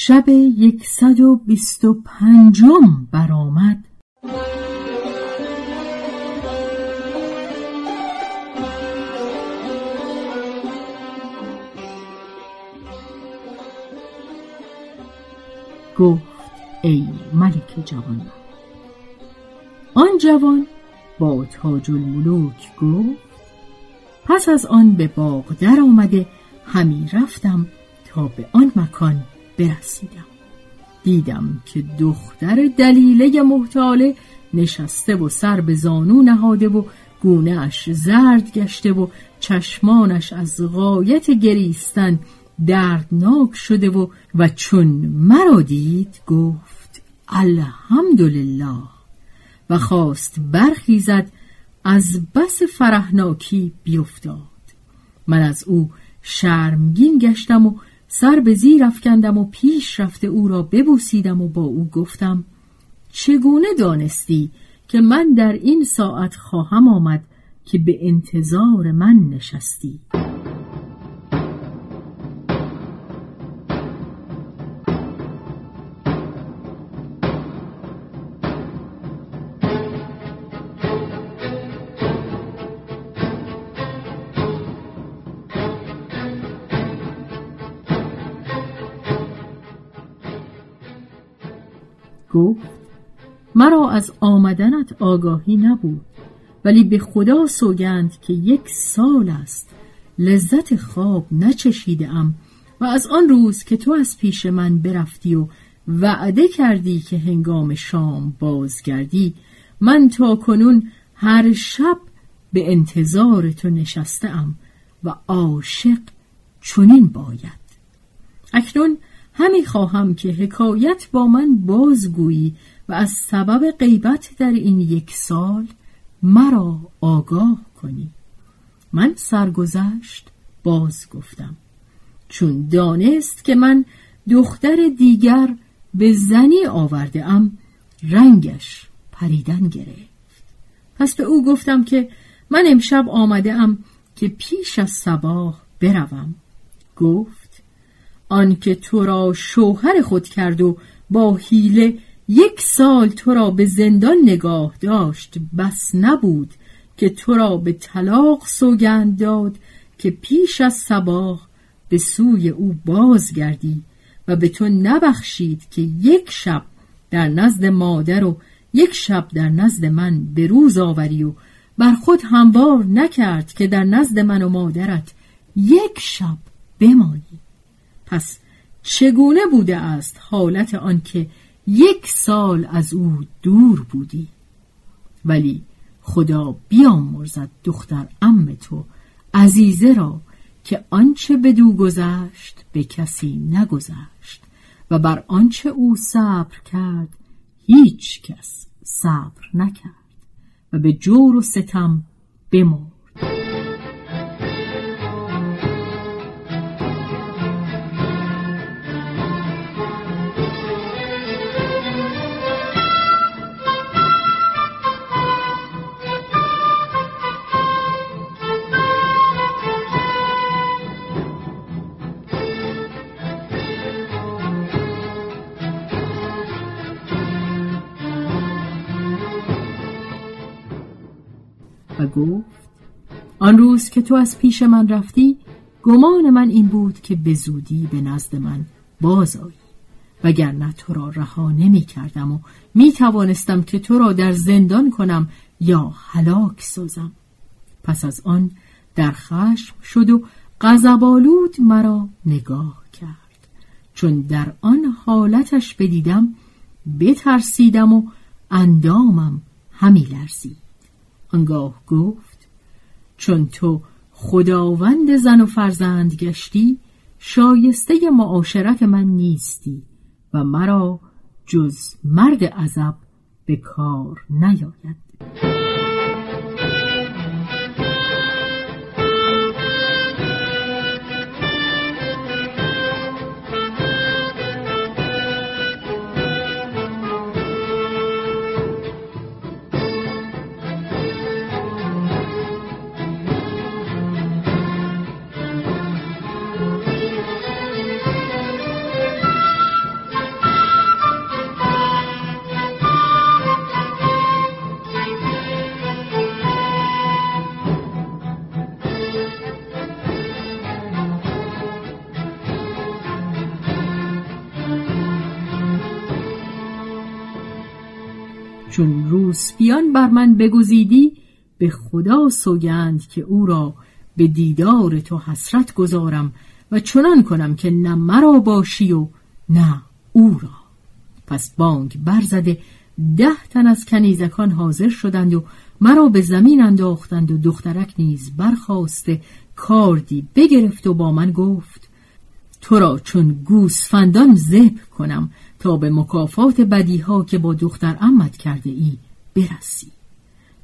شب یکصد و بیست و پنجم برآمد. گفت ای ملک جوان آن جوان با تاج الملوک گفت پس از آن به باغ در آمده همی رفتم تا به آن مکان. برسیدم. دیدم که دختر دلیله محتاله نشسته و سر به زانو نهاده و گونه اش زرد گشته و چشمانش از غایت گریستن دردناک شده و و چون مرا دید گفت الحمدلله. و خواست برخیزد از بس فرهناکی بیفتاد. من از او شرمگین گشتم و سر به زیر افکندم و پیش رفته او را ببوسیدم و با او گفتم چگونه دانستی که من در این ساعت خواهم آمد که به انتظار من نشستی؟ گفت مرا از آمدنت آگاهی نبود ولی به خدا سوگند که یک سال است لذت خواب نچشیده ام و از آن روز که تو از پیش من برفتی و وعده کردی که هنگام شام بازگردی من تا کنون هر شب به انتظار تو نشستم و عاشق چنین باید. اکنون همی خواهم که حکایت با من بازگویی و از سبب غیبت در این یک سال مرا آگاه کنی. من سرگذشت باز گفتم. چون دانست که من دختر دیگر به زنی آورده ام رنگش پریدن گرفت. پس به او گفتم که من امشب آمده ام که پیش از صباح بروم. گفت آنکه تو را شوهر خود کرد و با حیله یک سال تو را به زندان نگاه داشت بس نبود که تو را به طلاق سوگند داد که پیش از صباح به سوی او بازگردی و به تو نبخشید که یک شب در نزد مادر و یک شب در نزد من به روز آوری و بر خود هموار نکرد که در نزد من و مادرت یک شب بمانی. پس چگونه بوده است حالت آنکه یک سال از او دور بودی؟ ولی خدا بیامرزد دختر ام تو عزیزه را که آنچه بدو گذشت به کسی نگذشت و بر آنچه او صبر کرد هیچ کس صبر نکرد و به جور و ستم بمرد. گفت آن روز که تو از پیش من رفتی گمان من این بود که به زودی به نزد من باز آیی. وگرنه تو را رها نمی کردم و می توانستم که تو را در زندان کنم یا هلاک سازم. پس از آن در خشم شد و غضبآلود مرا نگاه کرد. چون در آن حالتش بدیدم بترسیدم و اندامم همی لرزید. آنگاه گفت چون تو خداوند زن و فرزند گشتی شایسته معاشرت من نیستی و مرا جز مرد عذب به کار نیاید. چون روسپیان بر من بگزیدی به خدا سوگند که او را به دیدار تو حسرت گذارم و چنان کنم که نه مرا باشی و نه او را. پس بانگ برزده ده تن از کنیزکان حاضر شدند و مرا به زمین انداختند و دخترک نیز برخواسته کاردی بگرفت و با من گفت تو را چون گوسفندان زب کنم تا به مکافات بدیها که با دختر امت کرده ای برسی.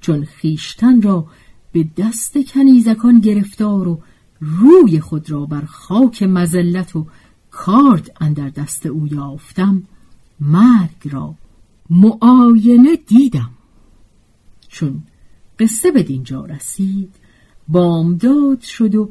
چون خیشتن را به دست کنیزکان گرفتار و روی خود را بر خاک مزلت و کارد اندر دست او یافتم مرگ را معاینه دیدم. چون قصه به دینجا رسید بامداد شد و